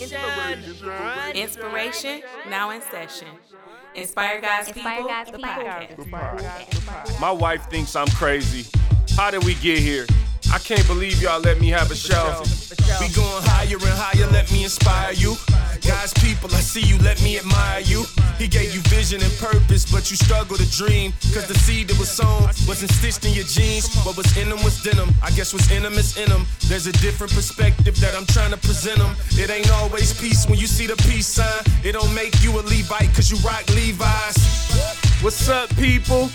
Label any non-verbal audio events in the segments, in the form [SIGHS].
Inspiration. Inspiration now in session. Inspire God's Inspire people. God's the people. podcast. My wife thinks I'm crazy. How did we get here? I can't believe y'all let me have a show. We going higher and higher, let me inspire you. God's people, I see you, let me admire you. He gave you vision and purpose, but you struggle to dream. Cause the seed that was sown wasn't stitched in your jeans. What was in them was denim. I guess what's in them is in them. There's a different perspective that I'm trying to present them. It ain't always peace when you see the peace sign. It don't make you a Levite cause you rock Levi's. What's up, people?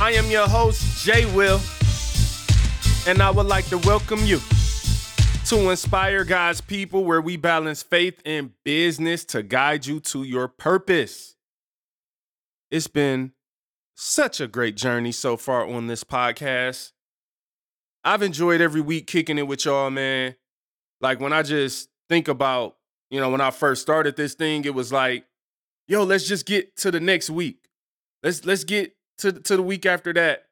I am your host, Jay Will, and I would like to welcome you to Inspire God's People, where we balance faith and business to guide you to your purpose. It's been such a great journey so far on this podcast. I've enjoyed every week kicking it with y'all, man. Like when I just think about, you know, when I first started this thing, it was like, yo, let's just get to the next week. Let's let's get to to the week after that.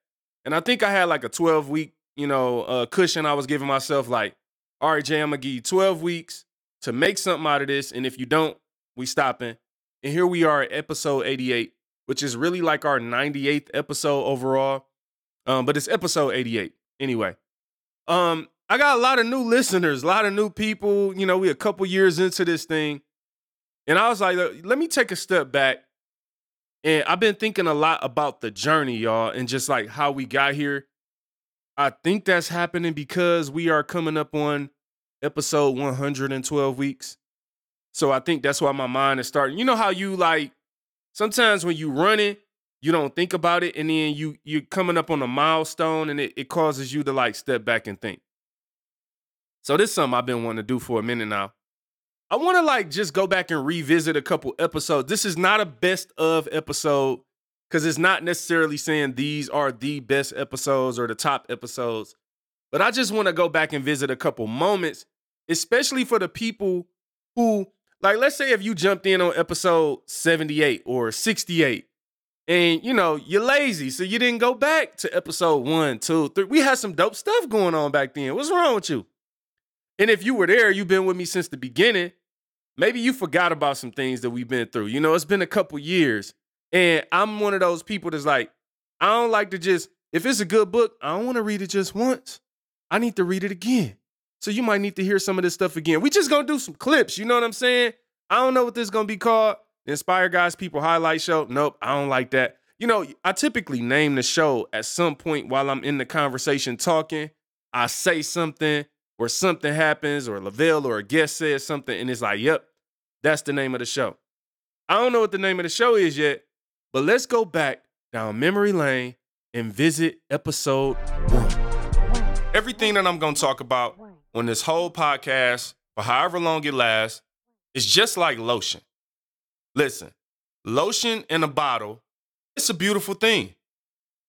And I think I had like a 12 week, you know, uh, cushion I was giving myself like, all right, Jay, I'm gonna give you 12 weeks to make something out of this. And if you don't, we stopping. And here we are at episode 88, which is really like our 98th episode overall. Um, but it's episode 88 anyway. Um, I got a lot of new listeners, a lot of new people. You know, we a couple years into this thing. And I was like, let me take a step back. And I've been thinking a lot about the journey, y'all, and just like how we got here. I think that's happening because we are coming up on episode 112 weeks. So I think that's why my mind is starting. You know how you like sometimes when you run it, you don't think about it, and then you you're coming up on a milestone and it, it causes you to like step back and think. So this is something I've been wanting to do for a minute now. I want to like just go back and revisit a couple episodes. This is not a best of episode because it's not necessarily saying these are the best episodes or the top episodes, but I just want to go back and visit a couple moments, especially for the people who, like, let's say if you jumped in on episode 78 or 68 and you know you're lazy so you didn't go back to episode one two three. We had some dope stuff going on back then. What's wrong with you? And if you were there you've been with me since the beginning. Maybe you forgot about some things that we've been through. You know it's been a couple years. And i'm one of those people that's like i don't like to just if it's a good book i don't want to read it just once. I need to read it again so you might need to hear some of this stuff again we just gonna do some clips you know what i'm saying i don't know what this is gonna be called Inspire God's People Highlight Show. Nope, I don't like that. You know, I typically name the show at some point while I'm in the conversation talking. I say something or something happens or Lavelle or a guest says something and it's like, yep, that's the name of the show. I don't know what the name of the show is yet, but let's go back down memory lane and visit episode one. Everything that I'm going to talk about on this whole podcast, for however long it lasts, is just like lotion. Listen, lotion in a bottle, it's a beautiful thing.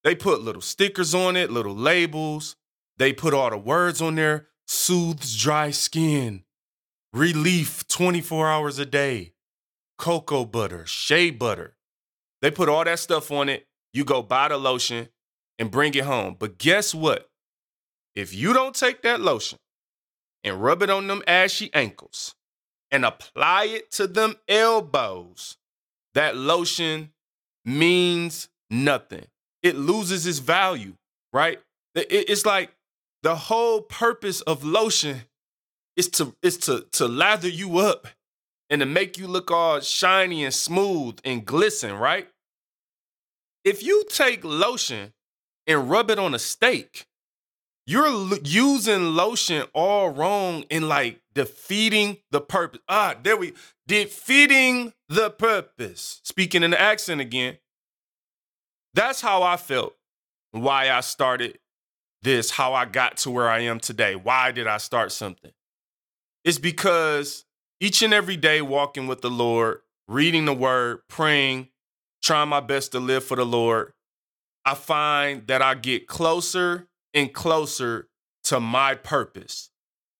They put little stickers on it, little labels. They put all the words on there soothes dry skin, relief 24 hours a day, cocoa butter, shea butter. They put all that stuff on it. You go buy the lotion and bring it home. But guess what? If you don't take that lotion and rub it on them ashy ankles, and apply it to them elbows, that lotion means nothing. It loses its value, right? It's like the whole purpose of lotion is to is to to lather you up and to make you look all shiny and smooth and glisten, right? If you take lotion and rub it on a steak, you're l- using lotion all wrong in like defeating the purpose. Ah, there we defeating the purpose. Speaking in the accent again. That's how I felt. Why I started this, how I got to where I am today. Why did I start something? It's because each and every day walking with the Lord, reading the word, praying, trying my best to live for the Lord, I find that I get closer and closer to my purpose.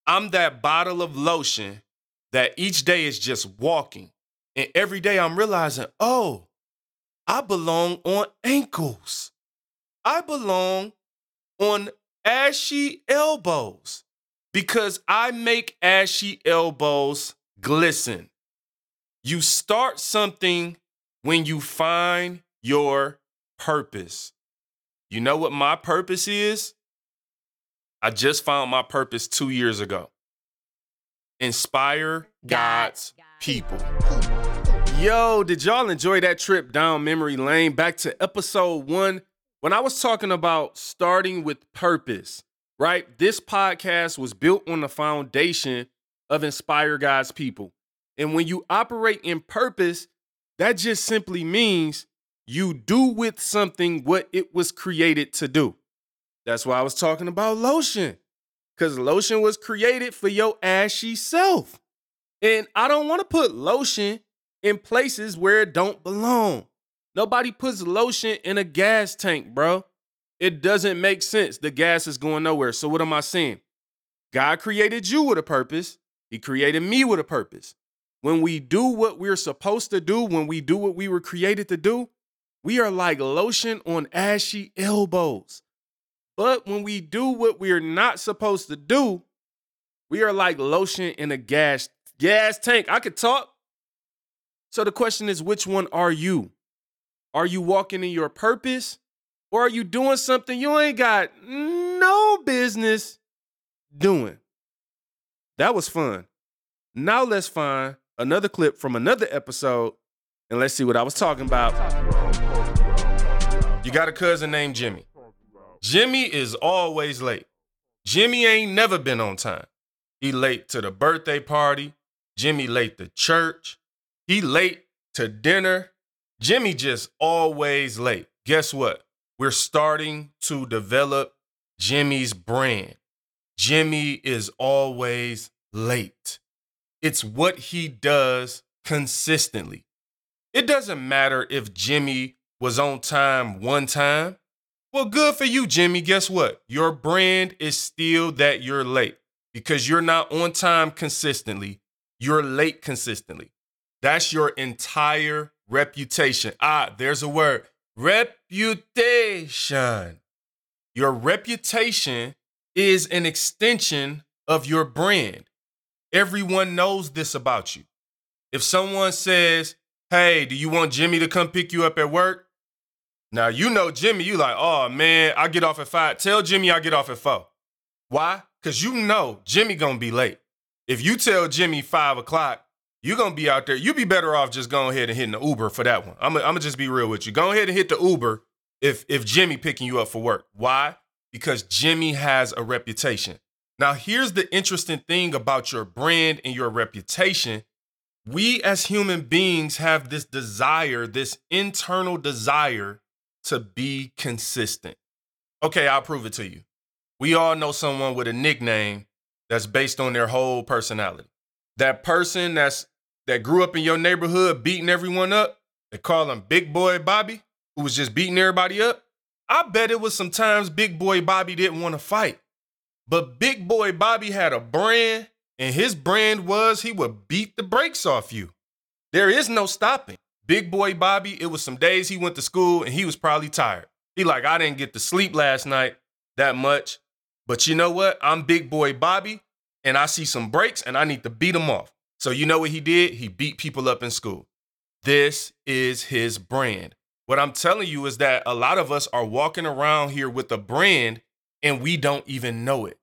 I'm that bottle of lotion that each day is just walking. And every day I'm realizing, oh, I belong on ankles. I belong on ashy elbows because I make ashy elbows glisten. You start something when you find your purpose. You know what my purpose is? I just found my purpose two years ago. Inspire God's people. Yo, did y'all enjoy that trip down memory lane back to episode one when I was talking about starting with purpose, right? This podcast was built on the foundation of Inspire God's people. And when you operate in purpose, that just simply means you do with something what it was created to do. That's why I was talking about lotion, because lotion was created for your ashy self. And I don't want to put lotion in places where it don't belong. Nobody puts lotion in a gas tank, bro. It doesn't make sense. The gas is going nowhere. So what am I saying? God created you with a purpose. He created me with a purpose. When we do what we're supposed to do, when we do what we were created to do, we are like lotion on ashy elbows. But when we do what we're not supposed to do, we are like lotion in a gas gas tank. I could talk. So the question is which one are you? Are you walking in your purpose or are you doing something you ain't got no business doing? That was fun. Now let's find another clip from another episode and let's see what I was talking about. You got a cousin named Jimmy. Jimmy is always late. Jimmy ain't never been on time. He late to the birthday party. Jimmy late to church. He late to dinner. Jimmy just always late. Guess what? We're starting to develop Jimmy's brand. Jimmy is always late. It's what he does consistently. It doesn't matter if Jimmy was on time one time. Well, good for you, Jimmy. Guess what? Your brand is still that you're late because you're not on time consistently. You're late consistently. That's your entire reputation. Ah, there's a word reputation. Your reputation is an extension of your brand. Everyone knows this about you. If someone says, Hey, do you want Jimmy to come pick you up at work? Now you know Jimmy, you like, oh man, I get off at five. Tell Jimmy I get off at four. Why? Because you know Jimmy gonna be late. If you tell Jimmy five o'clock, you're gonna be out there. You be better off just going ahead and hitting the Uber for that one. I'm gonna just be real with you. Go ahead and hit the Uber if if Jimmy picking you up for work. Why? Because Jimmy has a reputation. Now, here's the interesting thing about your brand and your reputation. We as human beings have this desire, this internal desire to be consistent. Okay, I'll prove it to you. We all know someone with a nickname that's based on their whole personality. That person that's that grew up in your neighborhood beating everyone up, they call him Big Boy Bobby, who was just beating everybody up. I bet it was sometimes Big Boy Bobby didn't want to fight. But Big Boy Bobby had a brand, and his brand was he would beat the brakes off you. There is no stopping. Big boy Bobby, it was some days he went to school and he was probably tired. He like, I didn't get to sleep last night that much. But you know what? I'm big boy Bobby and I see some breaks and I need to beat them off. So you know what he did? He beat people up in school. This is his brand. What I'm telling you is that a lot of us are walking around here with a brand and we don't even know it.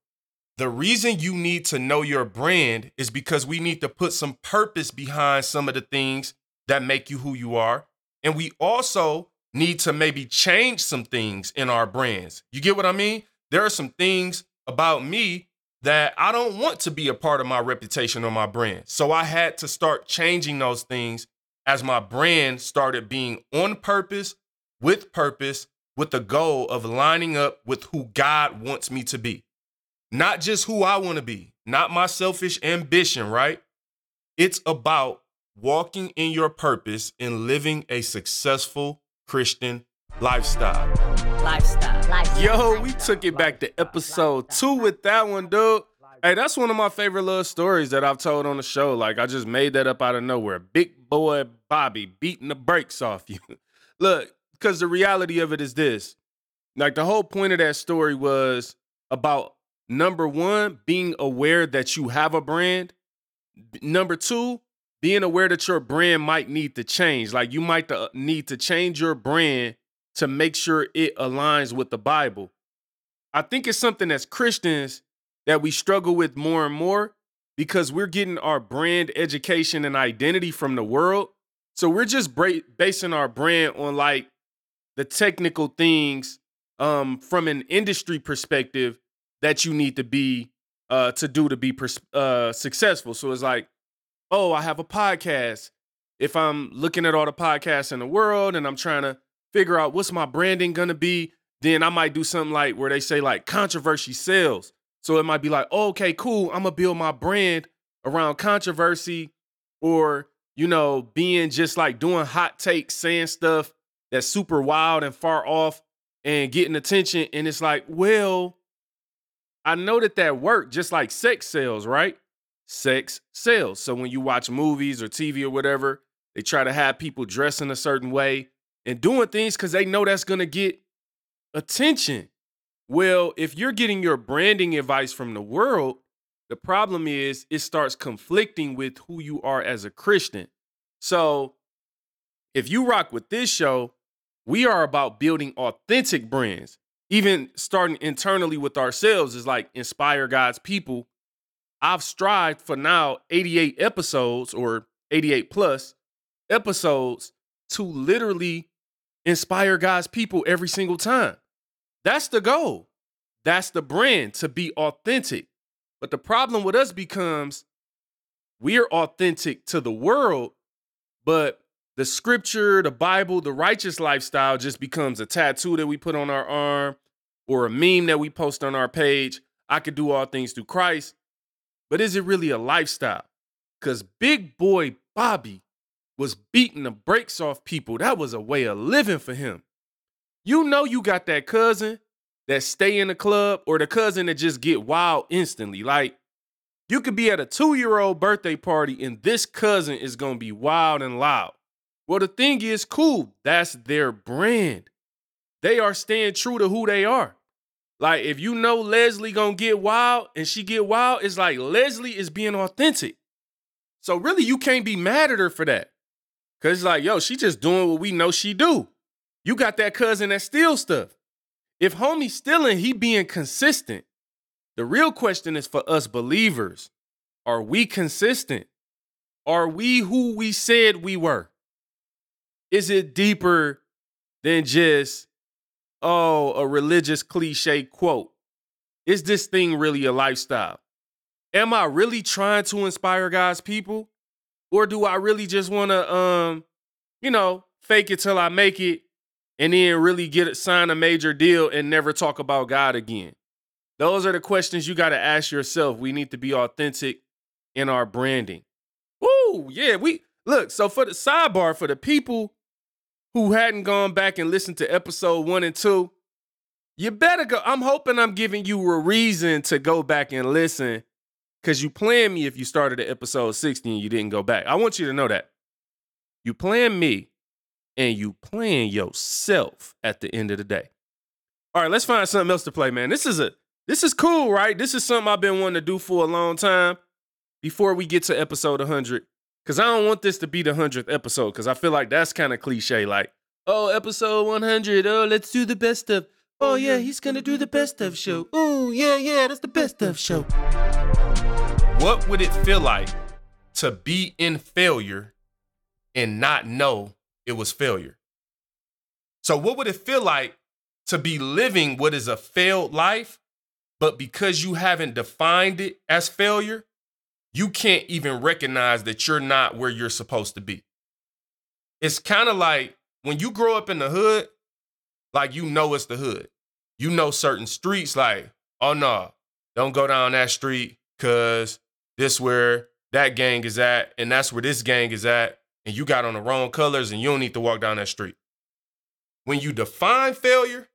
The reason you need to know your brand is because we need to put some purpose behind some of the things that make you who you are. And we also need to maybe change some things in our brands. You get what I mean? There are some things about me that I don't want to be a part of my reputation or my brand. So I had to start changing those things as my brand started being on purpose, with purpose, with the goal of lining up with who God wants me to be. Not just who I want to be, not my selfish ambition, right? It's about walking in your purpose and living a successful Christian lifestyle. Lifestyle. lifestyle. Yo, we took it back to episode two with that one, dude. Hey, that's one of my favorite little stories that I've told on the show. Like, I just made that up out of nowhere. Big boy Bobby beating the brakes off you. [LAUGHS] Look, because the reality of it is this like, the whole point of that story was about number one, being aware that you have a brand. Number two, being aware that your brand might need to change. Like you might uh, need to change your brand to make sure it aligns with the Bible. I think it's something as Christians that we struggle with more and more because we're getting our brand education and identity from the world. So we're just basing our brand on like the technical things um, from an industry perspective that you need to be uh, to do to be pers- uh, successful. So it's like, oh, I have a podcast. If I'm looking at all the podcasts in the world and I'm trying to figure out what's my branding gonna be, then I might do something like where they say like controversy sells. So it might be like, okay, cool. I'm gonna build my brand around controversy or, you know, being just like doing hot takes, saying stuff that's super wild and far off and getting attention. And it's like, well, I know that that worked just like sex sells, right? Sex sells. So when you watch movies or TV or whatever, they try to have people dress in a certain way and doing things because they know that's going to get attention. Well, if you're getting your branding advice from the world, the problem is it starts conflicting with who you are as a Christian. So if you rock with this show, we are about building authentic brands. Even starting internally with ourselves is like inspire God's people. I've strived for now 88 episodes or 88 plus episodes to literally inspire God's people every single time. That's the goal. That's the brand to be authentic. But the problem with us becomes we're authentic to the world, but the scripture, the Bible, the righteous lifestyle just becomes a tattoo that we put on our arm or a meme that we post on our page. I could do all things through Christ. But is it really a lifestyle? Because Big Boy Bobby was beating the brakes off people. That was a way of living for him. You know you got that cousin that stay in the club or the cousin that just get wild instantly. Like you could be at a two-year-old birthday party and this cousin is gonna be wild and loud. Well, the thing is, cool. That's their brand. They are staying true to who they are. Like if you know Leslie gonna get wild and she get wild, it's like Leslie is being authentic. So really, you can't be mad at her for that. Cause it's like, yo, she just doing what we know she do. You got that cousin that steals stuff. If homie stealing, he being consistent. The real question is for us believers. Are we consistent? Are we who we said we were? Is it deeper than just, oh, a religious cliche quote? Is this thing really a lifestyle? Am I really trying to inspire God's people? Or do I really just want to, um, you know, fake it till I make it and then really get it, sign a major deal and never talk about God again? Those are the questions you got to ask yourself. We need to be authentic in our branding. Woo, yeah, we look. So for the sidebar, for the people who hadn't gone back and listened to episode one and two, you better go. I'm hoping I'm giving you a reason to go back and listen because you planned me if you started at episode 60 and you didn't go back. I want you to know that. You plan me and you plan yourself at the end of the day. All right, let's find something else to play, man. This is a this is cool, right? This is something I've been wanting to do for a long time before we get to episode 100. Cause I don't want this to be the 100th episode because I feel like that's kind of cliche. Like, oh, episode 100. Oh, let's do the best of. Oh, oh yeah, he's gonna do the best of show. [LAUGHS] Oh, yeah, yeah, that's the best of show. What would it feel like to be in failure and not know it was failure? So, what would it feel like to be living what is a failed life, but because you haven't defined it as failure, you can't even recognize that you're not where you're supposed to be? It's kind of like when you grow up in the hood, like you know it's the hood. You know certain streets, like, oh no, don't go down that street because this where that gang is at, and that's where this gang is at, and you got on the wrong colors and you don't need to walk down that street. When you define failure,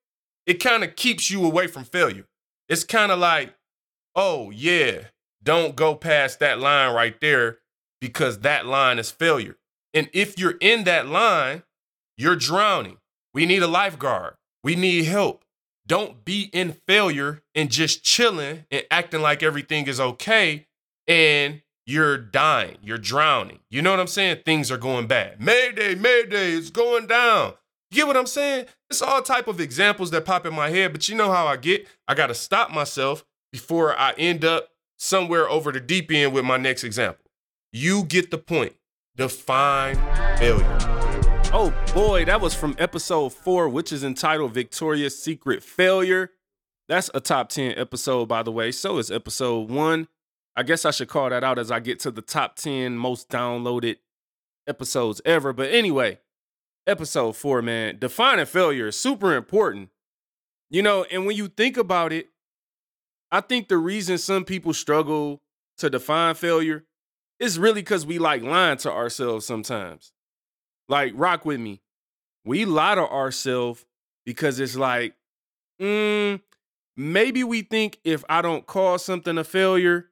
it kind of keeps you away from failure. It's kind of like, oh, yeah, don't go past that line right there because that line is failure. And if you're in that line, you're drowning. We need a lifeguard. We need help. don't be in failure and just chilling and acting like everything is okay and you're dying, you're drowning. You know what I'm saying? Things are going bad. Mayday, mayday, it's going down. You get what I'm saying? It's all type of examples that pop in my head, but you know how I get. I got to stop myself before I end up somewhere over the deep end with my next example. You get the point. Define failure. Oh boy, that was from episode four, which is entitled Victoria's Secret Failure. That's a top 10 episode, by the way. So is episode one. I guess I should call that out as I get to the top 10 most downloaded episodes ever. But anyway, episode four, man, defining failure is super important. You know, and when you think about it, I think the reason some people struggle to define failure is really because we like lying to ourselves sometimes. Like, rock with me. We lie to ourselves because it's like, mm, maybe we think if I don't call something a failure,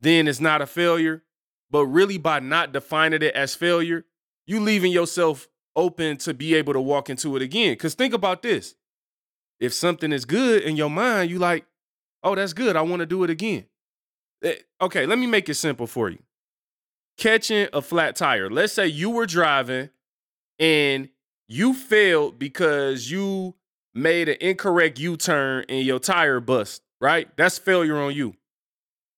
then it's not a failure. But really, by not defining it as failure, you leaving yourself open to be able to walk into it again. Because think about this if something is good in your mind, you like, oh, that's good. I want to do it again. Eh, okay, let me make it simple for you. Catching a flat tire. Let's say you were driving and you failed because you made an incorrect U turn and your tire bust, right? That's failure on you.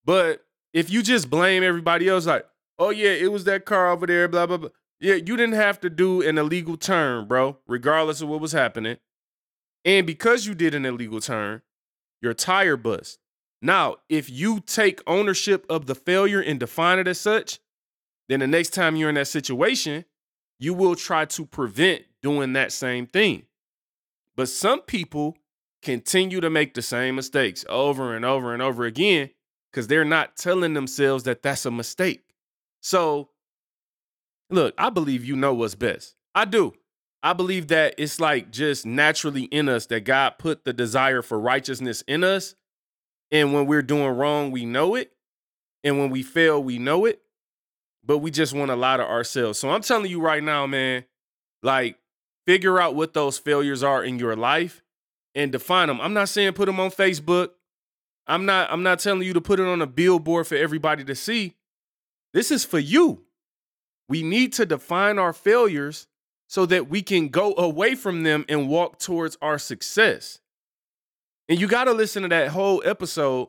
But if you just blame everybody else, like, oh yeah, it was that car over there, blah, blah, blah. Yeah, you didn't have to do an illegal turn, bro, regardless of what was happening. And because you did an illegal turn, your tire bust. Now, if you take ownership of the failure and define it as such, then the next time you're in that situation, you will try to prevent doing that same thing. But some people continue to make the same mistakes over and over and over again because they're not telling themselves that that's a mistake. So, look, I believe you know what's best. I do. I believe that it's like just naturally in us that God put the desire for righteousness in us. And when we're doing wrong, we know it. And when we fail, we know it but we just want to lie to ourselves. So I'm telling you right now, man, like figure out what those failures are in your life and define them. I'm not saying put them on Facebook. I'm not I'm not telling you to put it on a billboard for everybody to see. This is for you. We need to define our failures so that we can go away from them and walk towards our success. And you got to listen to that whole episode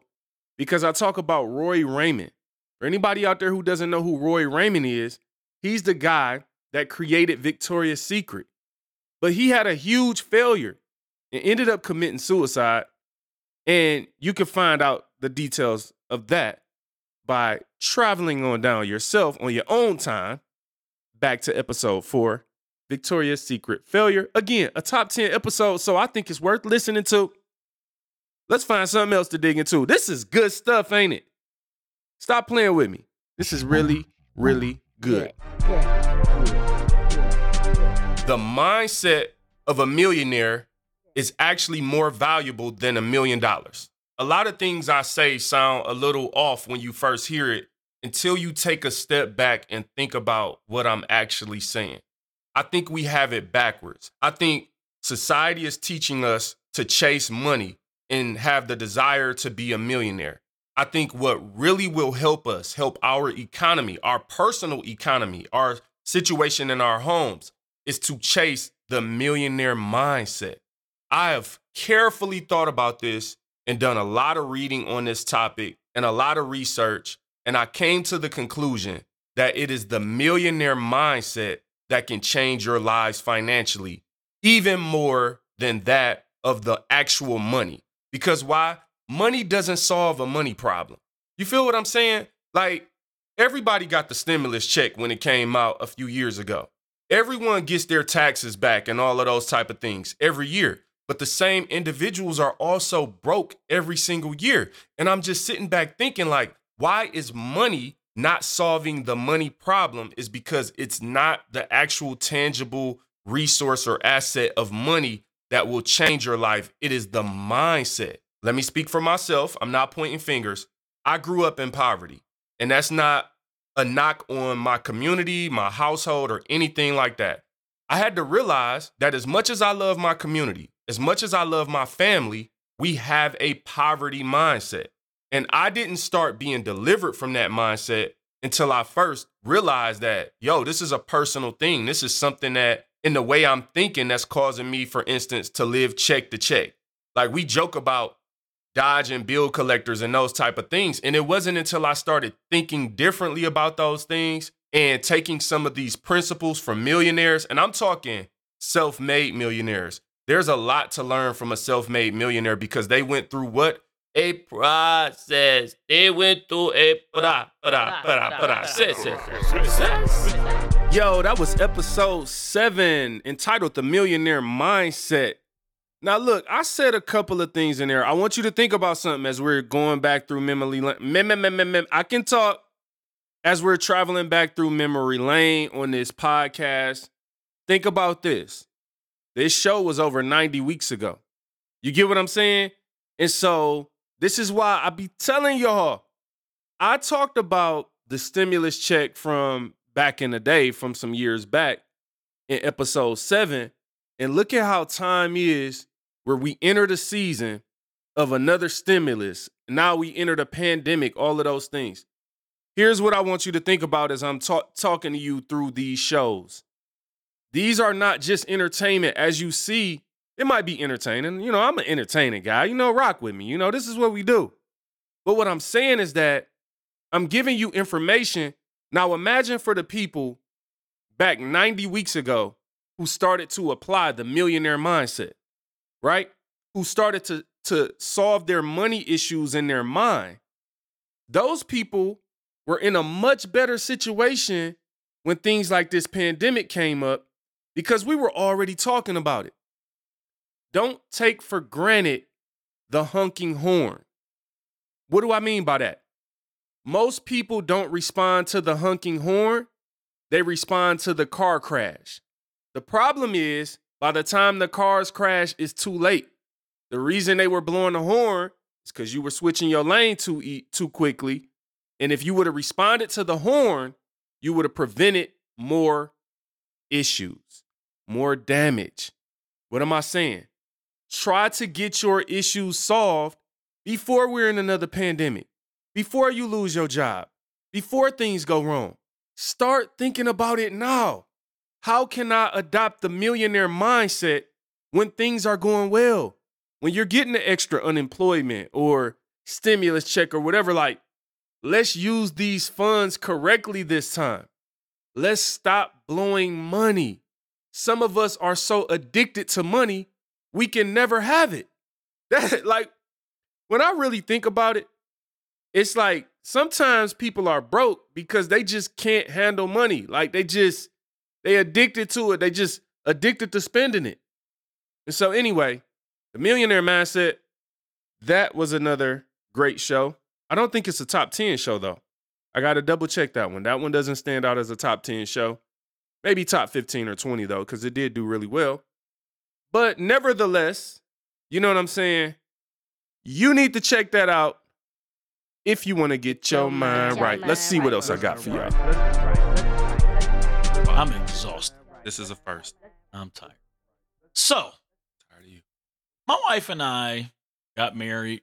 because I talk about Roy Raymond. For anybody out there who doesn't know who Roy Raymond is, he's the guy that created Victoria's Secret. But he had a huge failure and ended up committing suicide. And you can find out the details of that by traveling on down yourself on your own time back to episode four Victoria's Secret Failure. Again, a top 10 episode, so I think it's worth listening to. Let's find something else to dig into. This is good stuff, ain't it? Stop playing with me. This is really, really good. The mindset of a millionaire is actually more valuable than a million dollars. A lot of things I say sound a little off when you first hear it until you take a step back and think about what I'm actually saying. I think we have it backwards. I think society is teaching us to chase money and have the desire to be a millionaire. I think what really will help us, help our economy, our personal economy, our situation in our homes, is to chase the millionaire mindset. I have carefully thought about this and done a lot of reading on this topic and a lot of research. And I came to the conclusion that it is the millionaire mindset that can change your lives financially, even more than that of the actual money. Because why? money doesn't solve a money problem. You feel what I'm saying? Like, everybody got the stimulus check when it came out a few years ago. Everyone gets their taxes back and all of those type of things every year. But the same individuals are also broke every single year. And I'm just sitting back thinking, like, why is money not solving the money problem? Is because it's not the actual tangible resource or asset of money that will change your life. It is the mindset. Let me speak for myself. I'm not pointing fingers. I grew up in poverty, and that's not a knock on my community, my household, or anything like that. I had to realize that as much as I love my community, as much as I love my family, we have a poverty mindset. And I didn't start being delivered from that mindset until I first realized that, yo, this is a personal thing. This is something that, in the way I'm thinking, that's causing me, for instance, to live check to check. Like we joke about dodging bill collectors and those type of things. And it wasn't until I started thinking differently about those things and taking some of these principles from millionaires, and I'm talking self made millionaires. There's a lot to learn from a self made millionaire because they went through what? A process. They went through a pra, pra, pra, process. Yo, that was episode seven entitled The Millionaire Mindset. Now, look, I said a couple of things in there. I want you to think about something as we're going back through memory lane. Mem- mem- mem- mem- I can talk as we're traveling back through memory lane on this podcast. Think about this. This show was over 90 weeks ago. You get what I'm saying? And so, this is why I be telling y'all. I talked about the stimulus check from back in the day, from some years back in episode seven. And look at how time is where we enter the season of another stimulus. Now we enter the pandemic, all of those things. Here's what I want you to think about as I'm ta- talking to you through these shows. These are not just entertainment. As you see, it might be entertaining. You know, I'm an entertaining guy. You know, rock with me. You know, this is what we do. But what I'm saying is that I'm giving you information. Now, imagine for the people back 90 weeks ago who started to apply the millionaire mindset right? Who started to to solve their money issues in their mind. Those people were in a much better situation when things like this pandemic came up because we were already talking about it. Don't take for granted the honking horn. What do I mean by that? Most people don't respond to the honking horn, they respond to the car crash. The problem is by the time the cars crash, it's too late. The reason they were blowing the horn is because you were switching your lane too too quickly. And if you would have responded to the horn, you would have prevented more issues, more damage. What am I saying? Try to get your issues solved before we're in another pandemic, before you lose your job, before things go wrong. Start thinking about it now. How can I adopt the millionaire mindset when things are going well? When you're getting the extra unemployment or stimulus check or whatever, like, let's use these funds correctly this time. Let's stop blowing money. Some of us are so addicted to money, we can never have it. [LAUGHS] That like when I really think about it, it's like sometimes people are broke because they just can't handle money. Like they just they addicted to it. They just addicted to spending it. And so, anyway, the millionaire mindset, that was another great show. I don't think it's a top 10 show, though. I got to double check that one. That one doesn't stand out as a top 10 show. Maybe top 15 or 20, though, because it did do really well. But nevertheless, you know what I'm saying? You need to check that out if you want to get your mind right. Let's see what else I got for y'all. I'm exhausted. This is a first. I'm tired. So, Tired of you. my wife and I got married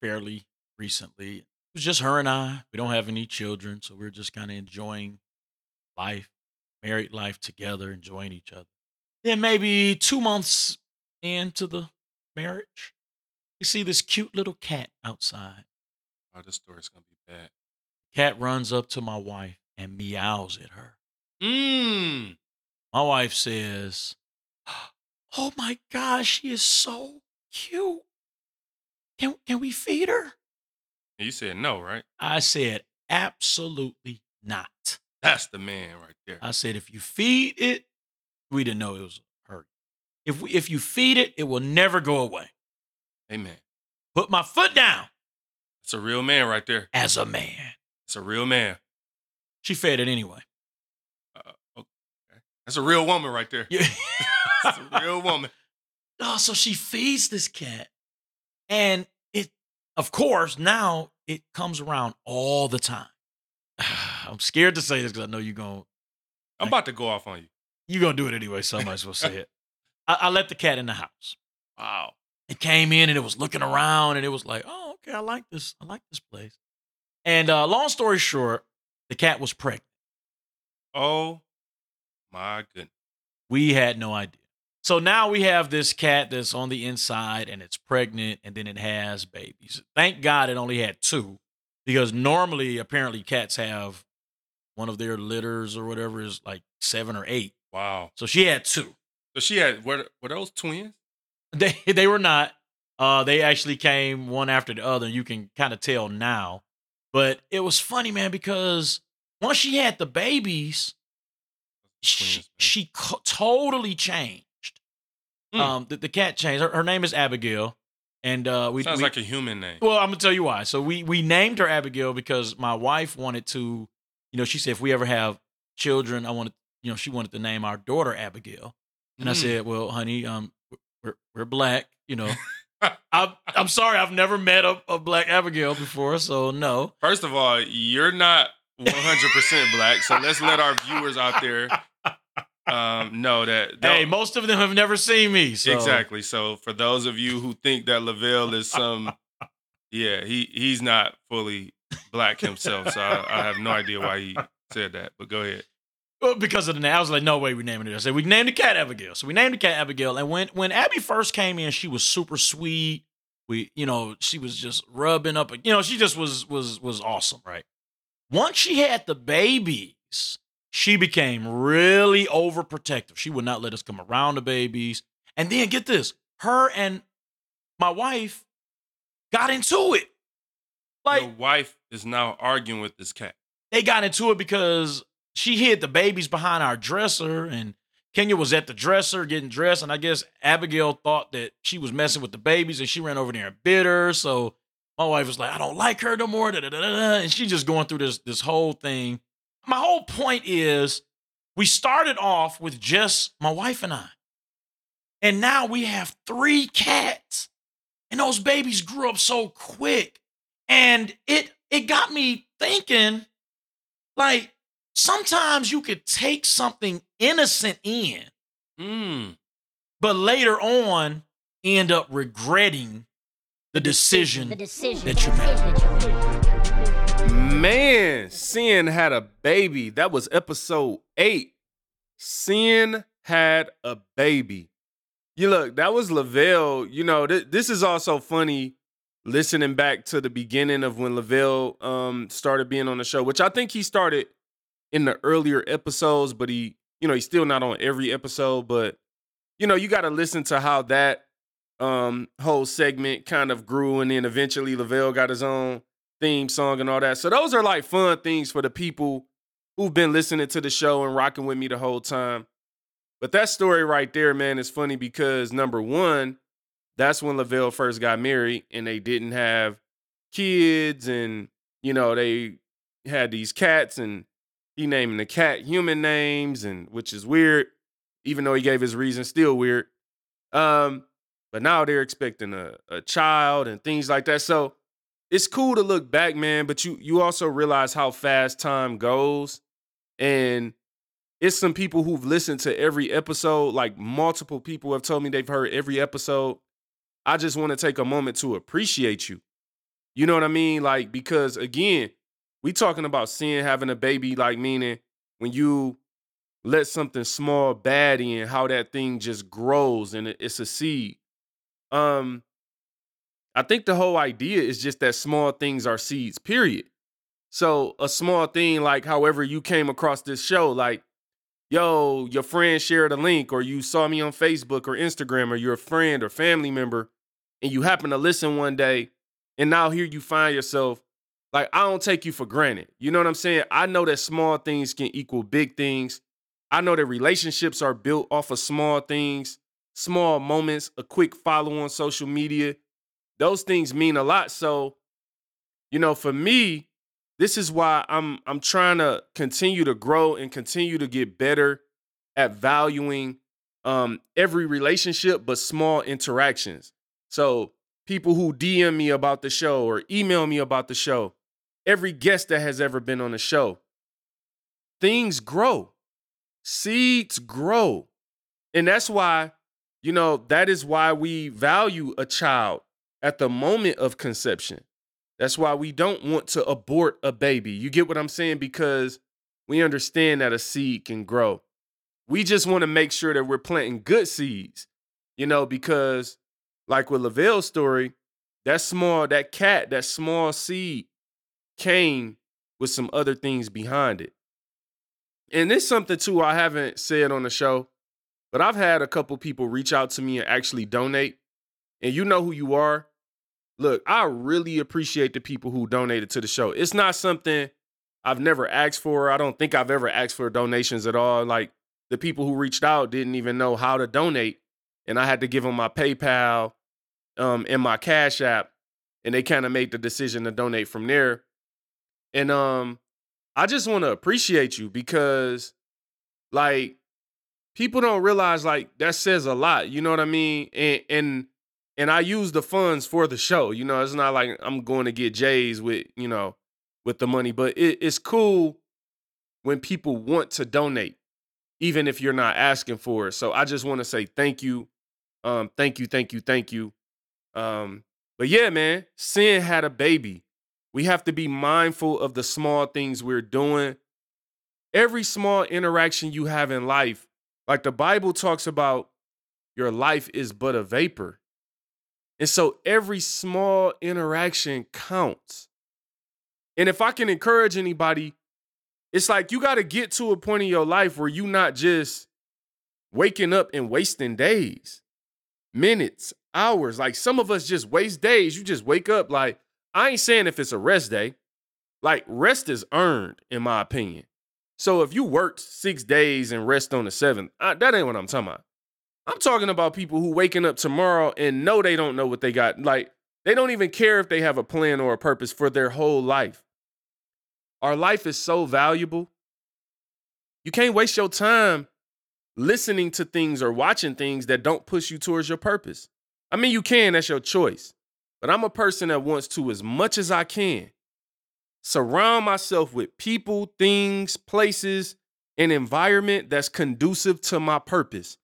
fairly recently. It was just her and I. We don't have any children, so we're just kind of enjoying life, married life together, enjoying each other. Then maybe two months into the marriage, we see this cute little cat outside. Oh, this story's gonna be bad. Cat runs up to my wife and meows at her. Mmm. My wife says, Oh my gosh, she is so cute. Can, can we feed her? You said no, right? I said, Absolutely not. That's the man right there. I said, If you feed it, we didn't know it was her. If, we, if you feed it, it will never go away. Amen. Put my foot down It's a real man right there. as a man. It's a real man. She fed it anyway. Uh, okay. That's a real woman right there. Yeah. [LAUGHS] That's a real woman. [LAUGHS] Oh, so she feeds this cat. And it, of course, now it comes around all the time. [SIGHS] I'm scared to say this because I know you're going I'm about to go off on you. You're gonna do it anyway, so I might as well say it. I, I let the cat in the house. Wow. It came in and it was looking around and it was like, oh, okay, I like this. I like this place. And uh, long story short, the cat was pregnant. Oh my goodness. We had no idea. So now we have this cat that's on the inside and it's pregnant and then it has babies. Thank God it only had two because normally, apparently, cats have one of their litters or whatever is like seven or eight. Wow. So she had two. So she had were were those twins? [LAUGHS] They they were not. Uh, they actually came one after the other. You can kind of tell now, but it was funny, man, because once she had the babies, she, she co- totally changed. Hmm. Um, the, the cat changed. Her, her name is Abigail, and uh, we Sounds we- like a human name. well, I'm gonna tell you why. So we we named her Abigail because my wife wanted to, you know, she said if we ever have children, I wanted, you know, she wanted to name our daughter Abigail. And I Mm. said, well, honey, um, we're we're black, you know. [LAUGHS] I'm I'm sorry, I've never met a, a black Abigail before, so no. First of all, you're not 100% black, so let's let our viewers out there um, know that. [LAUGHS] Hey, most of them have never seen me. So. Exactly. So for those of you who think that Lavelle is some, yeah, he he's not fully black himself. So I, I have no idea why he said that. But go ahead. Because of the name, I was like, no way, we naming it. I said we named the cat Abigail. So we named the cat Abigail. And when when Abby first came in, she was super sweet. We, you know, she was just rubbing up. You know, she just was was was awesome, right? Once she had the babies, she became really overprotective. She would not let us come around the babies. And then get this, her and my wife got into it. Like Your wife is now arguing with this cat. they got into it because she hid the babies behind our dresser and Kenya was at the dresser getting dressed and I guess Abigail thought that she was messing with the babies and she ran over there and bit her. So my wife was like, I don't like her no more. da, da, da. And she's just going through this this whole thing. My whole point is we started off with just my wife and I. And now we have three cats. And those babies grew up so quick. And it it got me thinking like sometimes you could take something innocent in, Mm. but later on end up regretting the decision. The decision that you made. that you made. Man, Sin had a baby. That was episode eight. Sin had a baby. You look, that was Lavelle. You know, th- this is also funny listening back to the beginning of when Lavelle um started being on the show, which I think he started in the earlier episodes, but he, you know, he's still not on every episode. But you know, you got to listen to how that um whole segment kind of grew, and then eventually Lavelle got his own theme song and all that. So those are like fun things for the people who've been listening to the show and rocking with me the whole time. But that story right there, man, is funny because number one, that's when Lavelle first got married and they didn't have kids and you know they had these cats and he naming the cat human names and which is weird even though he gave his reason still weird um but now they're expecting a, a child and things like that so it's cool to look back man but you you also realize how fast time goes and it's some people who've listened to every episode like multiple people have told me they've heard every episode I just want to take a moment to appreciate you. You know what I mean? Like, because again, we talking about seeing having a baby, like meaning when you let something small bad in, how that thing just grows and it's a seed. Um, I think the whole idea is just that small things are seeds, period. So a small thing, like however you came across this show, like, yo, your friend shared a link, or you saw me on Facebook or Instagram, or you're a friend or family member, and you happen to listen one day, and now here you find yourself. Like, I don't take you for granted. You know what I'm saying? I know that small things can equal big things. I know that relationships are built off of small things, small moments, a quick follow on social media. Those things mean a lot. So, you know, for me, this is why I'm I'm trying to continue to grow and continue to get better at valuing um every relationship but small interactions. So, people who DM me about the show or email me about the show, every guest that has ever been on the show, things grow. Seeds grow. And that's why, you know, that is why we value a child at the moment of conception. That's why we don't want to abort a baby. You get what I'm saying? Because we understand that a seed can grow. We just want to make sure that we're planting good seeds, you know, because like with Lavelle's story, that small, that cat, that small seed came with some other things behind it. And this something too I haven't said on the show, but I've had a couple people reach out to me and actually donate. And you know who you are. Look, I really appreciate the people who donated to the show. It's not something I've never asked for. I don't think I've ever asked for donations at all. Like the people who reached out didn't even know how to donate. And I had to give them my PayPal um, and my Cash App. And they kind of made the decision to donate from there. And um, I just want to appreciate you because, like, people don't realize like that says a lot. You know what I mean? And and and I use the funds for the show. You know, it's not like I'm going to get J's with you know with the money, but it, it's cool when people want to donate, even if you're not asking for it. So I just want to say thank you, um, thank you, thank you, thank you. Um, but yeah, man, sin had a baby. We have to be mindful of the small things we're doing. Every small interaction you have in life, like the Bible talks about, your life is but a vapor. And so every small interaction counts. And if I can encourage anybody, it's like you got to get to a point in your life where you're not just waking up and wasting days, minutes, hours. Like some of us just waste days. You just wake up like, I ain't saying if it's a rest day. Like rest is earned, in my opinion. So if you worked six days and rest on the seventh, I, that ain't what I'm talking about. I'm talking about people who waking up tomorrow and know they don't know what they got. Like they don't even care if they have a plan or a purpose for their whole life. Our life is so valuable. You can't waste your time listening to things or watching things that don't push you towards your purpose. I mean, you can, that's your choice. But I'm a person that wants to, as much as I can, surround myself with people, things, places, an environment that's conducive to my purpose.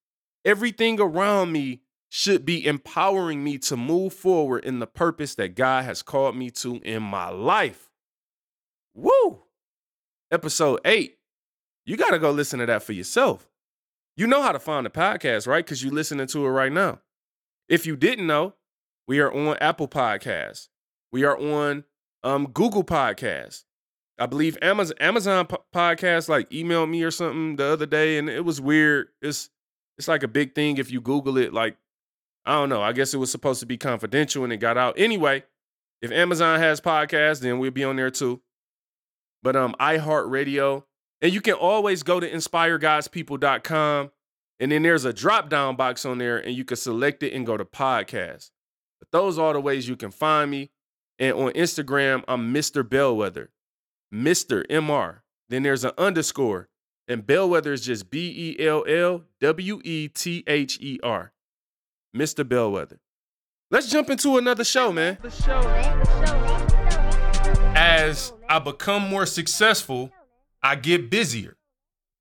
Everything around me should be empowering me to move forward in the purpose that God has called me to in my life. Woo! Episode eight. You got to go listen to that for yourself. You know how to find the podcast, right? Because you're listening to it right now. If you didn't know, we are on Apple Podcasts. We are on um, Google Podcasts. I believe Amazon Amazon podcast like emailed me or something the other day, and it was weird. It's it's like a big thing if you Google it. Like I don't know. I guess it was supposed to be confidential and it got out. Anyway, if Amazon has podcasts, then we'll be on there too. But um, iHeartRadio, and you can always go to inspiregodspeople.com, and then there's a drop down box on there, and you can select it and go to podcast. But those are the ways you can find me. And on Instagram, I'm Mr. Bellwether, Mr. MR. Then there's an underscore, and Bellwether is just B E L L W E T H E R. Mr. Bellwether. Let's jump into another show, man. As I become more successful, I get busier.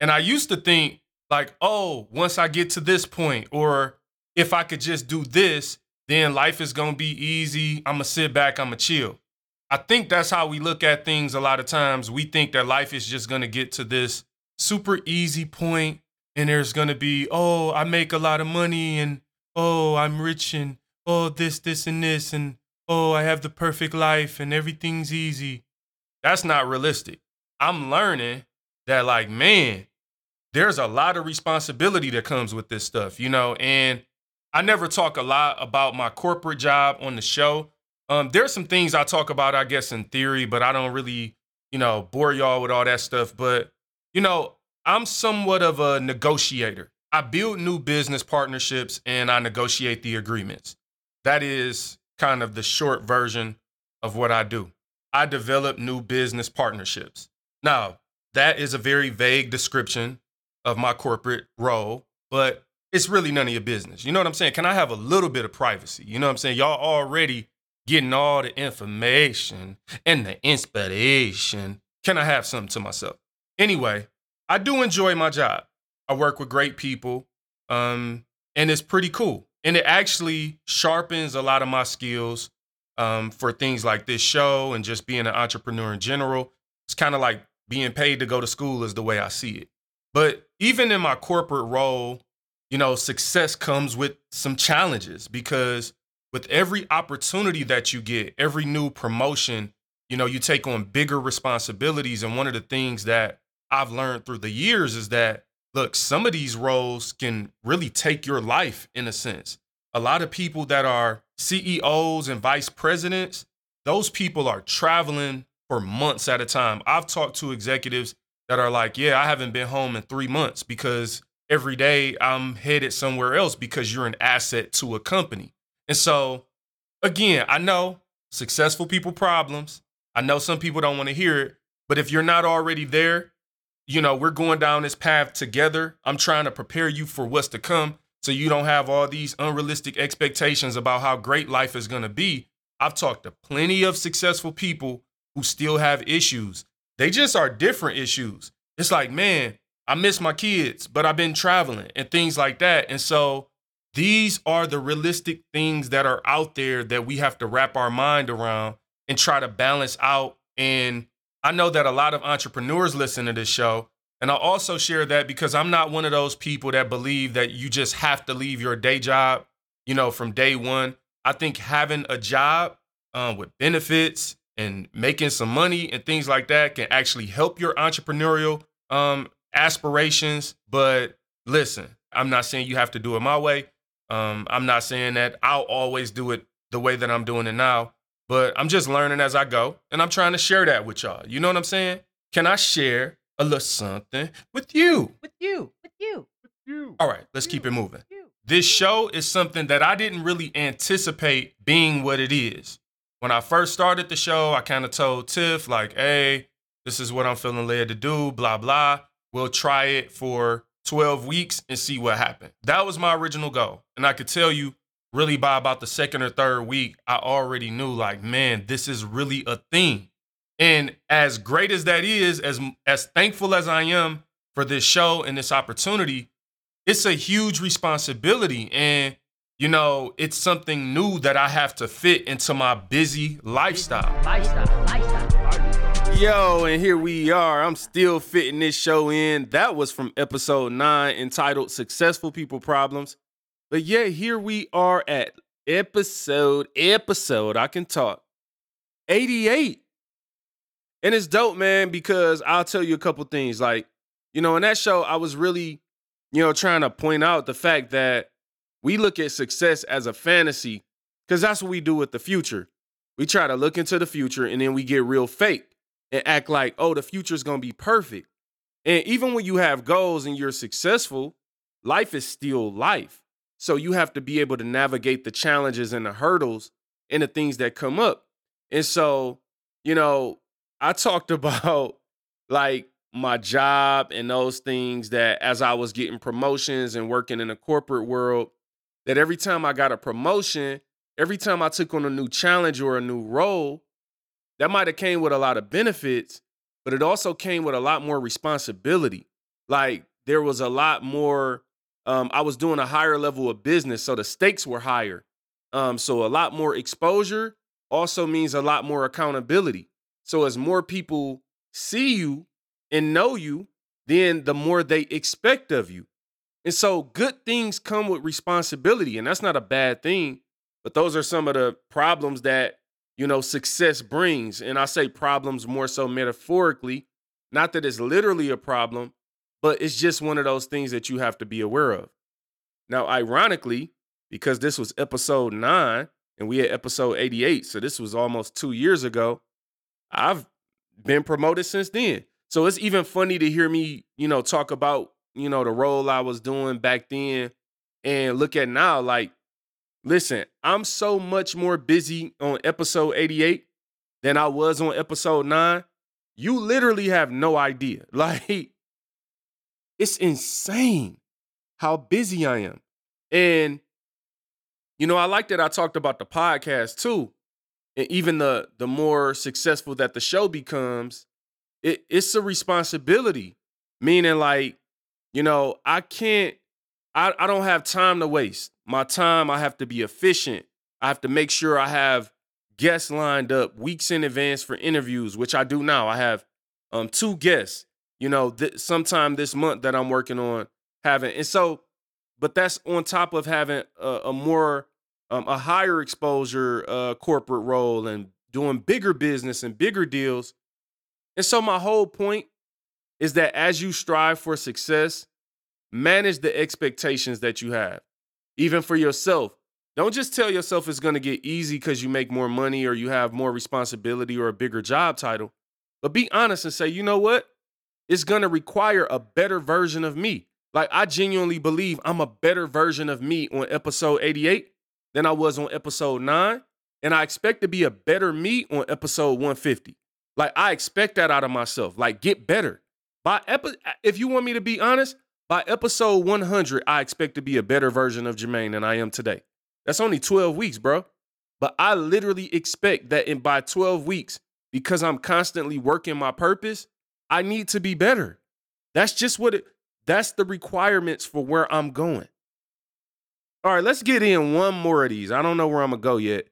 And I used to think, like, oh, once I get to this point, or if I could just do this, then life is gonna be easy. I'm gonna sit back, I'm gonna chill. I think that's how we look at things a lot of times. We think that life is just gonna get to this super easy point, and there's gonna be, oh, I make a lot of money, and oh, I'm rich, and oh, this, this, and this, and oh, I have the perfect life, and everything's easy. That's not realistic. I'm learning that, like, man, there's a lot of responsibility that comes with this stuff, you know, and I never talk a lot about my corporate job on the show. Um, there's some things I talk about, I guess, in theory, but I don't really, you know, bore y'all with all that stuff. But, you know, I'm somewhat of a negotiator. I build new business partnerships and I negotiate the agreements. That is kind of the short version of what I do. I develop new business partnerships. Now, that is a very vague description of my corporate role, but it's really none of your business. You know what I'm saying? Can I have a little bit of privacy? You know what I'm saying? Y'all already getting all the information and the inspiration. Can I have something to myself? Anyway, I do enjoy my job. I work with great people. Um, and it's pretty cool. And it actually sharpens a lot of my skills um, for things like this show and just being an entrepreneur in general. It's kind of like being paid to go to school, is the way I see it. But even in my corporate role, you know, success comes with some challenges because with every opportunity that you get, every new promotion, you know, you take on bigger responsibilities. And one of the things that I've learned through the years is that, look, some of these roles can really take your life in a sense. A lot of people that are CEOs and vice presidents, those people are traveling for months at a time. I've talked to executives that are like, yeah, I haven't been home in three months because every day I'm headed somewhere else because you're an asset to a company. And so, again, I know successful people problems. I know some people don't want to hear it, but if you're not already there, you know, we're going down this path together. I'm trying to prepare you for what's to come so you don't have all these unrealistic expectations about how great life is going to be. I've talked to plenty of successful people who still have issues. They just are different issues. It's like, man, I miss my kids, but I've been traveling and things like that. And so these are the realistic things that are out there that we have to wrap our mind around and try to balance out. And I know that a lot of entrepreneurs listen to this show. And I also share that because I'm not one of those people that believe that you just have to leave your day job, you know, from day one. I think having a job um, with benefits and making some money and things like that can actually help your entrepreneurial um, aspirations. But listen, I'm not saying you have to do it my way. Um, I'm not saying that I'll always do it the way that I'm doing it now but I'm just learning as I go, and I'm trying to share that with y'all. You know what I'm saying? Can I share a little something with you? With you. With you. With you. All right, let's keep it moving. This show is something that I didn't really anticipate being what it is. When I first started the show, I kind of told Tiff, like, hey, this is what I'm feeling led to do, blah, blah. We'll try it for 12 weeks and see what happens. That was my original goal. And I could tell you, really by about the second or third week, I already knew like, man, this is really a thing. And as great as that is, as as thankful as I am for this show and this opportunity, it's a huge responsibility and you know, it's something new that I have to fit into my busy lifestyle. Lifestyle. Lifestyle. Yo, and here we are. I'm still fitting this show in. That was from episode 9 entitled Successful People Problems. But yeah, here we are at episode, episode, I can talk, 88. And it's dope, man, because I'll tell you a couple things. Like, you know, in that show, I was really, you know, trying to point out the fact that we look at success as a fantasy because that's what we do with the future. We try to look into the future and then we get real fake and act like, oh, the future is to be perfect. And even when you have goals and you're successful, life is still life. So you have to be able to navigate the challenges and the hurdles and the things that come up. And so, you know, I talked [LAUGHS] about like my job and those things that as I was getting promotions and working in the corporate world, that every time I got a promotion, every time I took on a new challenge or a new role, that might have came with a lot of benefits, but it also came with a lot more responsibility. Like there was a lot more um, I was doing a higher level of business, so the stakes were higher. Um, so a lot more exposure also means a lot more accountability. So as more people see you and know you, then the more they expect of you. And so good things come with responsibility, and that's not a bad thing. But those are some of the problems that, you know, success brings. And I say problems more so metaphorically, not that it's literally a problem, but it's just one of those things that you have to be aware of. Now, ironically, because this was episode nine and we had episode 88, so this was almost two years ago, I've been promoted since then. So it's even funny to hear me, you know, talk about, you know, the role I was doing back then and look at now. Like, listen, I'm so much more busy on episode 88 than I was on episode nine. You literally have no idea. [LAUGHS] Like, it's insane how busy I am. And, you know, I like that I talked about the podcast too. And even the the more successful that the show becomes, it, it's a responsibility. Meaning, like, you know, I can't I, I don't have time to waste. My time, I have to be efficient. I have to make sure I have guests lined up weeks in advance for interviews, which I do now. I have um two guests, you know, th- sometime this month that I'm working on having. And so, but that's on top of having a, a more um, a higher exposure uh, corporate role and doing bigger business and bigger deals. And so my whole point is that as you strive for success, manage the expectations that you have, even for yourself. Don't just tell yourself it's going to get easy because you make more money or you have more responsibility or a bigger job title, but be honest and say, you know what? It's going to require a better version of me. Like, I genuinely believe I'm a better version of me on episode 88 than I was on episode 9. And I expect to be a better me on episode 150. Like, I expect that out of myself. Like, get better. By epi- if you want me to be honest, by episode 100, I expect to be a better version of Jermaine than I am today. That's only 12 weeks, bro. But I literally expect that in by 12 weeks, because I'm constantly working my purpose, I need to be better. That's just what it that's the requirements for where I'm going. All right, let's get in one more of these. I don't know where I'm gonna go yet.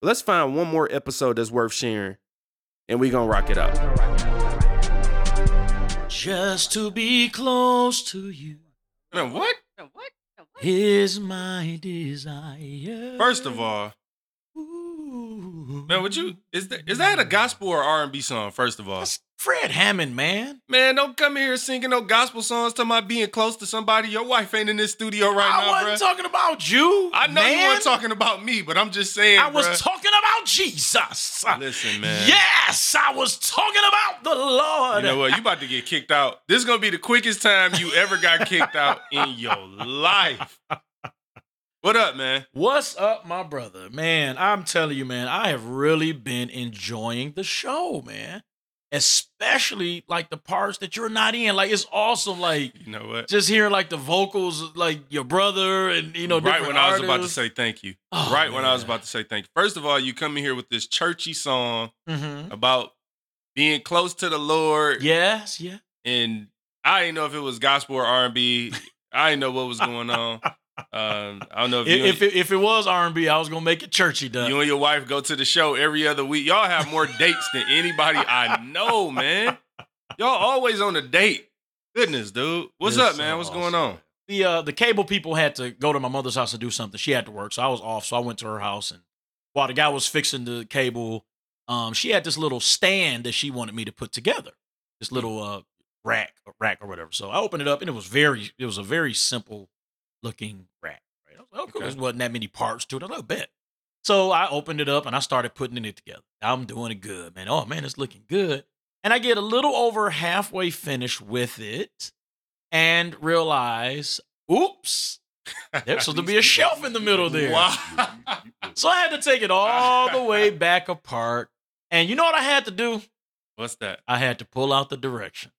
Let's find one more episode that's worth sharing, and we gonna rock it out. Just to be close to you Man, what? what? is my desire. First of all, Ooh. Man, would you is that is that a gospel or R and B song? First of all, That's Fred Hammond, man. man, don't come here singing no gospel songs. Talking about being close to somebody. Your wife ain't in this studio right I now, I wasn't bruh. talking about you. I know man. you weren't talking about me, but I'm just saying. I was bruh. talking about Jesus. Listen, man. Yes, I was talking about the Lord. You know what? You about to get kicked out. This is gonna be the quickest time you ever got kicked out in your life. What up, man? What's up, my brother? Man, I'm telling you, man, I have really been enjoying the show, man. Especially like the parts that you're not in. Like it's awesome. Like You know what? just hearing like the vocals, like your brother, and you know, right when I was about to say thank you. Oh, right when I was about to say thank you. First of all, you come in here with this churchy song Mhm. about being close to the Lord, Yes, yeah. and I didn't know if it was gospel or R and B. I didn't know what was going on. [LAUGHS] Um, I don't know if, If you, if it, if it was R and B, I was gonna make it churchy, done. you and your wife go to the show every other week. Y'all have more dates than anybody I know, man. Y'all always on a date. Goodness, dude. What's up, man? What's going on? the uh the cable people had to go to my mother's house to do something. She had to work, so I was off. So I went to her house, and while the guy was fixing the cable, um, she had this little stand that she wanted me to put together. This little uh rack, rack or whatever. So I opened it up, and it was very, it was a very simple looking rack. Right? I was like, oh, cool. Okay. There wasn't that many parts to it. I was like, "Oh, bet. So I opened it up and I started putting it together. I'm doing it good, man. Oh man, it's looking good. And I get a little over halfway finished with it and realize, oops, there's supposed to be a [LAUGHS] shelf in the middle there. Wow. [LAUGHS] So I had to take it all the way [LAUGHS] back apart. And you know what I had to do? What's that? I had to pull out the direction,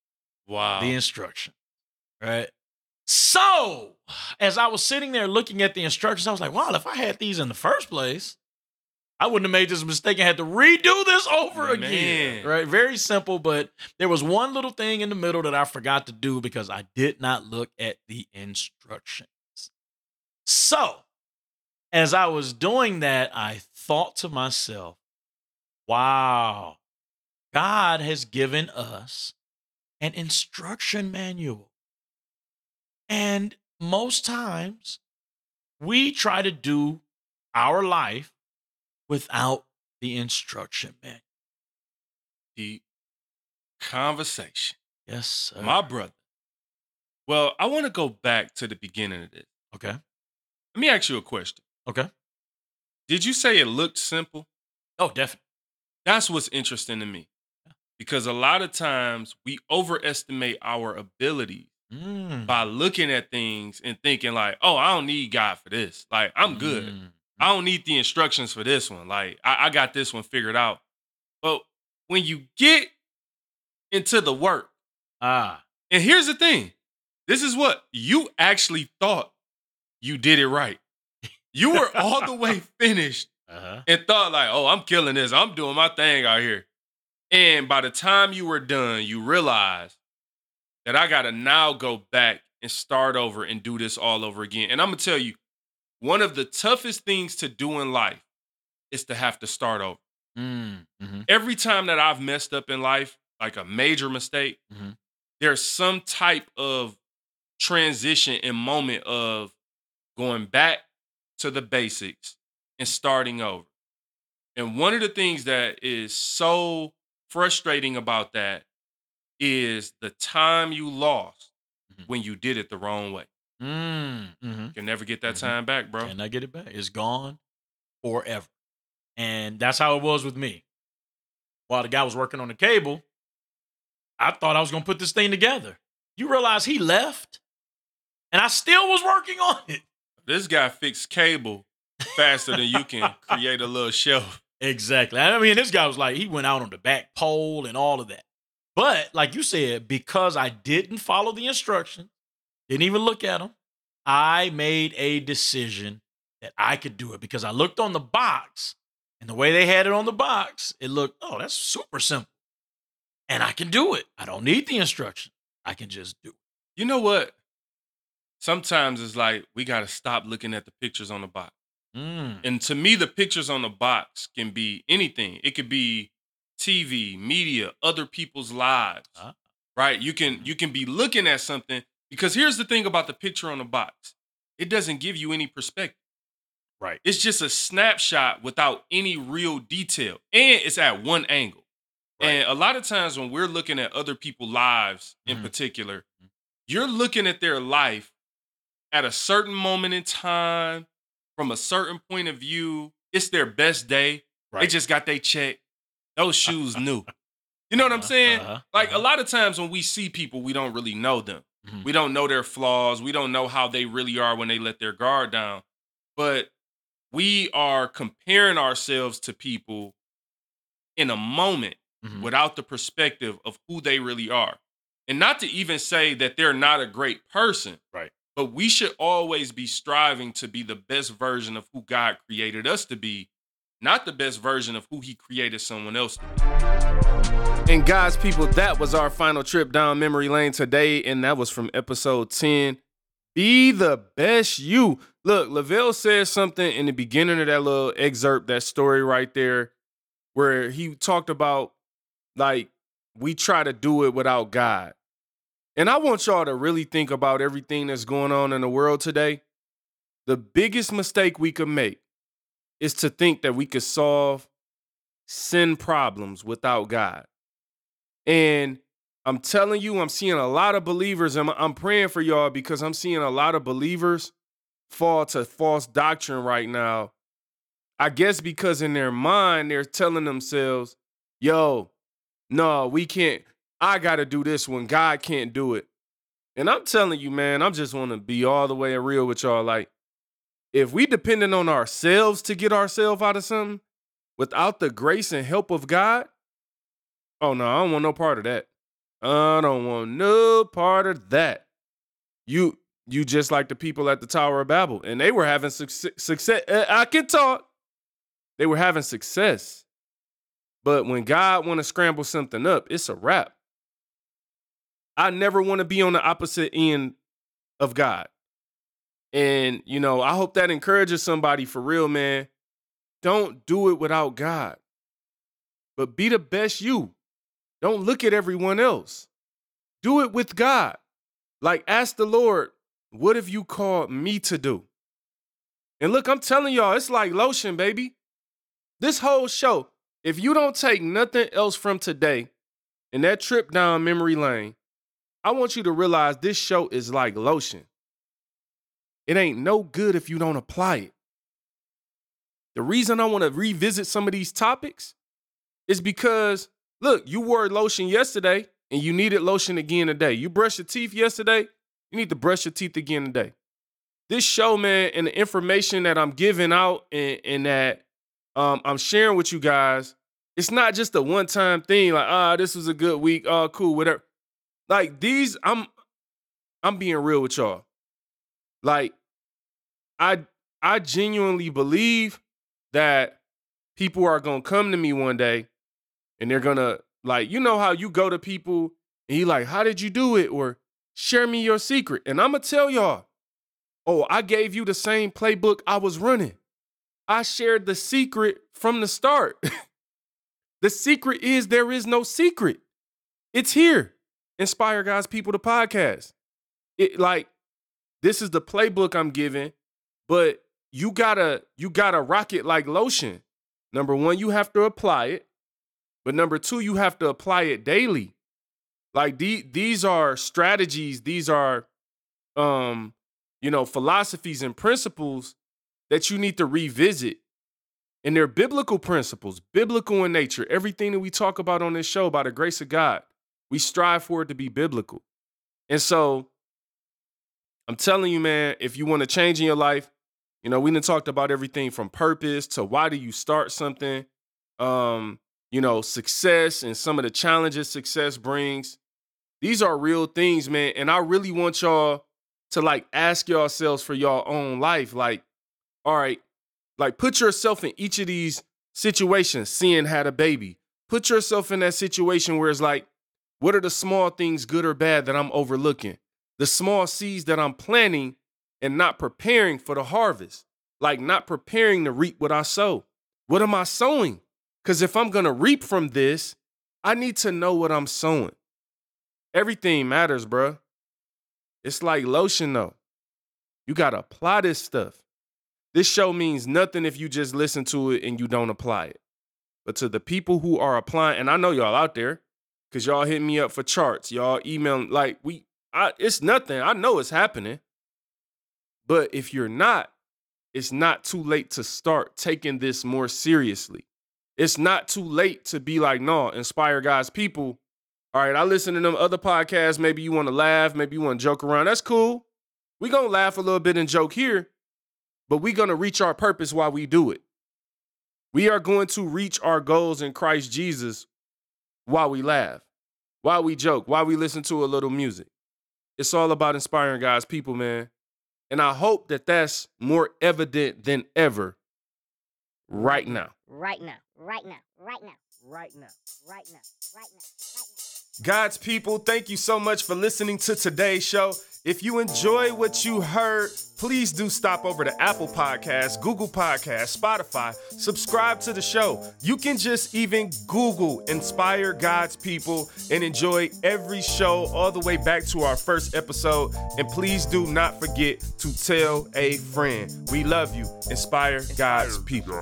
Wow. the instruction. Right. So as I was sitting there looking at the instructions, I was like, wow, if I had these in the first place, I wouldn't have made this mistake and had to redo this over again. Right. Very simple, but there was one little thing in the middle that I forgot to do because I did not look at the instructions. So as I was doing that, I thought to myself, wow, God has given us an instruction manual. And most times we try to do our life without the instruction man. The conversation. Yes, sir. My brother. Well, I want to go back to the beginning of this. okay. Let me ask you a question. Okay. Did you say it looked simple? Oh, definitely. That's what's interesting to me. Because a lot of times we overestimate our abilities Mm. by looking at things and thinking like, "Oh, I don't need God for this. Like, I'm good. Mm. I don't need the instructions for this one. Like, I, I got this one figured out." But when you get into the work, Ah. and here's the thing, this is what you actually thought you did it right. You were all the way [LAUGHS] finished Uh-huh. and thought like, "Oh, I'm killing this. I'm doing my thing out here." And by the time you were done, you realized that I got to now go back and start over and do this all over again. And I'm gonna tell you, one of the toughest things to do in life is to have to start over. Mm, mhm. Every time that I've messed up in life, like a major mistake, Mhm. there's some type of transition and moment of going back to the basics and starting over. And one of the things that is so frustrating about that is the time you lost Mhm. when you did it the wrong way. Mm, mhm. You can never get that Mhm. time back, bro. Can I get it back? It's gone forever. And that's how it was with me. While the guy was working on the cable, I thought I was going to put this thing together. You realize he left and I still was working on it. This guy fixed cable faster than you can create a little [LAUGHS] show. Exactly. I mean, this guy was like, he went out on the back pole and all of that. But like you said, because I didn't follow the instructions, didn't even look at them, I made a decision that I could do it because I looked on the box and the way they had it on the box, it looked, oh, that's super simple. And I can do it. I don't need the instruction. I can just do it. You know what? Sometimes it's like we got to stop looking at the pictures on the box. Mm. And to me, the pictures on the box can be anything. It could be TV, media, other people's lives. Ah. Right? You can you can be looking at something because here's the thing about the picture on the box. It doesn't give you any perspective. Right. It's just a snapshot without any real detail. And it's at one angle. Right. And a lot of times when we're looking at other people's lives in Mhm. particular, you're looking at their life at a certain moment in time, from a certain point of view. It's their best day. They just got their check. Those shoes new. You know what I'm Uh-huh, saying? uh-huh, Like a uh-huh. lot of times when we see people, we don't really know them. Mhm. We don't know their flaws. We don't know how they really are when they let their guard down. But we are comparing ourselves to people in a moment Mhm. without the perspective of who they really are. And not to even say that they're not a great person. Right. But we should always be striving to be the best version of who God created us to be, not the best version of who he created someone else to be. And guys, people, that was our final trip down memory lane today, and that was from episode 10. Be the best you. Look, Lavelle said something in the beginning of that little excerpt, that story right there, where he talked about like we try to do it without God. And I want y'all to really think about everything that's going on in the world today. The biggest mistake we could make is to think that we could solve sin problems without God. And I'm telling you, I'm seeing a lot of believers, and I'm- praying for y'all because I'm seeing a lot of believers fall to false doctrine right now. I guess because in their mind, they're telling themselves, yo, no, we can't. I got to do this when God can't do it. And I'm telling you, man, I'm just want to be all the way real with y'all. Like, if we depending on ourselves to get ourselves out of something without the grace and help of God, oh no, I don't want no part of that. I don't want no part of that. You you just like the people at the Tower of Babel, and they were having success. success. uh, I can talk. They were having success, but when God want to scramble something up, it's a wrap. I never want to be on the opposite end of God. And, you know, I hope that encourages somebody for real, man. Don't do it without God, but be the best you. Don't look at everyone else. Do it with God. Like, ask the Lord, what have you called me to do? And look, I'm telling y'all, it's like lotion, baby. This whole show, if you don't take nothing else from today and that trip down memory lane, I want you to realize this show is like lotion. It ain't no good if you don't apply it. The reason I want to revisit some of these topics is because, look, you wore lotion yesterday and you needed lotion again today. You brushed your teeth yesterday, you need to brush your teeth again today. This show, man, and the information that I'm giving out and, and that um, I'm sharing with you guys, it's not just a one time thing like, ah, this was a good week, oh, cool, whatever. Like these, I'm I'm being real with y'all. Like, I I genuinely believe that people are gonna come to me one day and they're gonna like, you know how you go to people and you like, how did you do it? Or share me your secret. And I'm going to tell y'all, oh, I gave you the same playbook I was running. I shared the secret from the start. [LAUGHS] the secret is there is no secret. It's here. Inspire God's People to podcast. It like this is the playbook I'm giving, but you gotta you gotta rock it like lotion. Number one, you have to apply it, but number two, you have to apply it daily. Like the, these are strategies, these are um, you know, philosophies and principles that you need to revisit. And they're biblical principles, biblical in nature. Everything that we talk about on this show, by the grace of God, we strive for it to be biblical. And so I'm telling you, man, if you want to change in your life, you know, we done talked about everything from purpose to why do you start something, um, you know, success and some of the challenges success brings. These are real things, man. And I really want y'all to like ask yourselves for your own life. Like, all right, like put yourself in each of these situations. Sin had a baby. Put yourself in that situation where it's like, what are the small things, good or bad, that I'm overlooking? The small seeds that I'm planting and not preparing for the harvest, like not preparing to reap what I sow. What am I sowing? Because if I'm going to reap from this, I need to know what I'm sowing. Everything matters, bruh. It's like lotion, though. You got to apply this stuff. This show means nothing if you just listen to it and you don't apply it. But to the people who are applying, and I know y'all out there, because y'all hit me up for charts, y'all email like we, I, it's nothing. I know it's happening. But if you're not, it's not too late to start taking this more seriously. It's not too late to be like, no, inspire God's people. All right, I listen to them other podcasts. Maybe you want to laugh, maybe you want to joke around. That's cool. we to laugh a little bit and joke here, but we to reach our purpose while we do it. We are going to reach our goals in Christ Jesus while we laugh, while we joke, while we listen to a little music. It's all about inspiring God's people, man. And I hope that that's more evident than ever right now. Right now. Right now. Right now. Right now. Right now. Right now. Right now. God's people, thank you so much for listening to today's show. If you enjoy what you heard, please do stop over to Apple Podcasts, Google Podcasts, Spotify. Subscribe to the show. You can just even Google Inspire God's People and enjoy every show all the way back to our first episode. And please do not forget to tell a friend. We love you. Inspire God's People.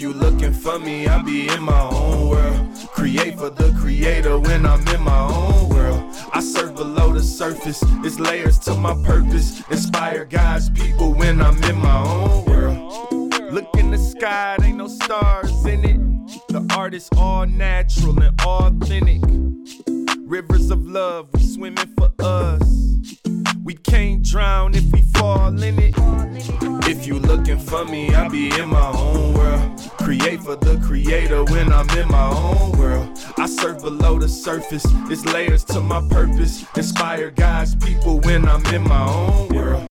You looking for me, I'll be in my own world. Create for the creator when I'm in my own world. I surf below the surface, it's layers to my purpose. Inspire God's people when I'm in my own world. Look in the sky, ain't no stars in it. The art is all natural and authentic. Rivers of love, we swimming for us. We can't drown if we fall in it. If you looking for me, I'll be in my own world. Create for the creator when I'm in my own world. I surf below the surface, it's layers to my purpose. Inspire God's people when I'm in my own world.